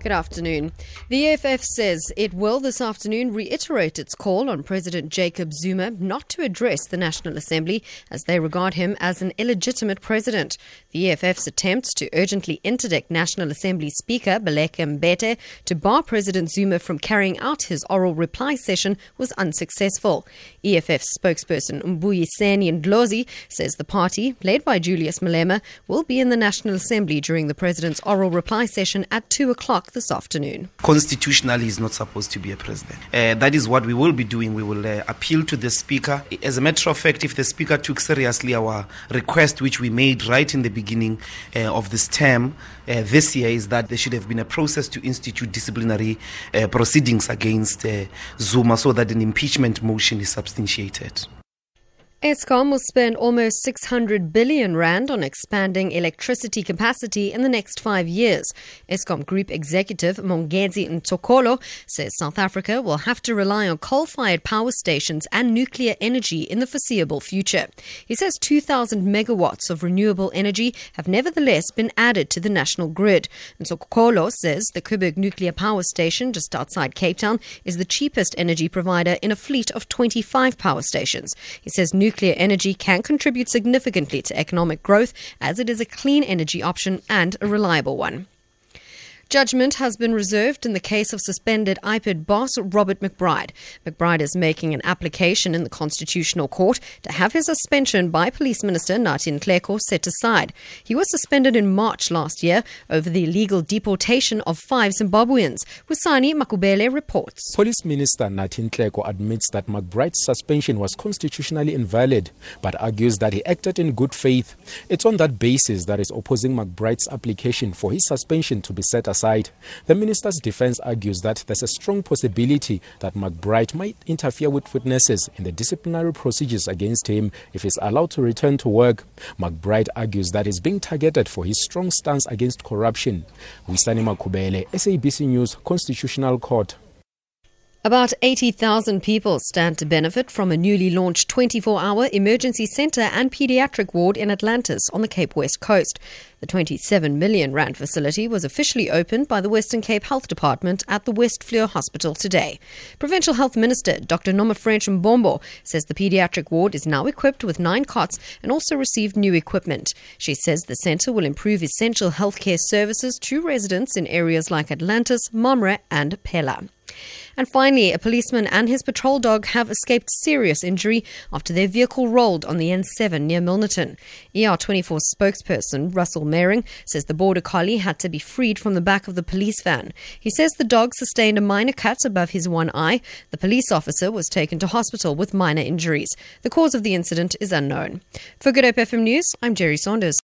Good afternoon. The EFF says it will this afternoon reiterate its call on President Jacob Zuma not to address the National Assembly as they regard him as an illegitimate president. The EFF's attempts to urgently interdict National Assembly Speaker Baleka Mbete to bar President Zuma from carrying out his oral reply session was unsuccessful. EFF spokesperson Mbuyiseni Ndlozi says the party, led by Julius Malema, will be in the National Assembly during the president's oral reply session at 2 o'clock this afternoon. Constitutionally, he's not supposed to be a president. Uh, that is what we will be doing. We will uh, appeal to the Speaker. As a matter of fact, if the Speaker took seriously our request, which we made right in the beginning uh, of this term uh, this year, is that there should have been a process to institute disciplinary uh, proceedings against uh, Zuma so that an impeachment motion is substantiated. Eskom will spend almost 600 billion rand on expanding electricity capacity in the next five years. Eskom Group Executive Mongezi Ntokolo says South Africa will have to rely on coal-fired power stations and nuclear energy in the foreseeable future. He says 2,000 megawatts of renewable energy have nevertheless been added to the national grid. Ntokolo says the Koeberg nuclear power station just outside Cape Town is the cheapest energy provider in a fleet of 25 power stations. He says nuclear energy can contribute significantly to economic growth as it is a clean energy option and a reliable one. Judgment has been reserved in the case of suspended IPID boss Robert McBride. McBride is making an application in the Constitutional Court to have his suspension by Police Minister Nathi Nhleko set aside. He was suspended in March last year over the illegal deportation of five Zimbabweans. Wisani Makubele reports. Police Minister Nathi Nhleko admits that McBride's suspension was constitutionally invalid, but argues that he acted in good faith. It's on that basis that is opposing McBride's application for his suspension to be set aside aside. The minister's defense argues that there's a strong possibility that McBride might interfere with witnesses in the disciplinary procedures against him if he's allowed to return to work. McBride argues that he's being targeted for his strong stance against corruption. Wisani Makubele, SABC News, Constitutional Court. About 80,000 people stand to benefit from a newly launched 24 hour emergency centre and paediatric ward in Atlantis on the Cape West coast. The 27 million rand facility was officially opened by the Western Cape Health Department at the Wesfleur Hospital today. Provincial Health Minister Dr. Nomafrench Mbombo says the paediatric ward is now equipped with nine cots and also received new equipment. She says the centre will improve essential healthcare services to residents in areas like Atlantis, Mamre, and Pella. And finally, a policeman and his patrol dog have escaped serious injury after their vehicle rolled on the N7 near Milnerton. ER24 spokesperson Russel Meiring says the border collie had to be freed from the back of the police van. He says the dog sustained a minor cut above his one eye. The police officer was taken to hospital with minor injuries. The cause of the incident is unknown. For Good Hope FM News, I'm Jerry Saunders.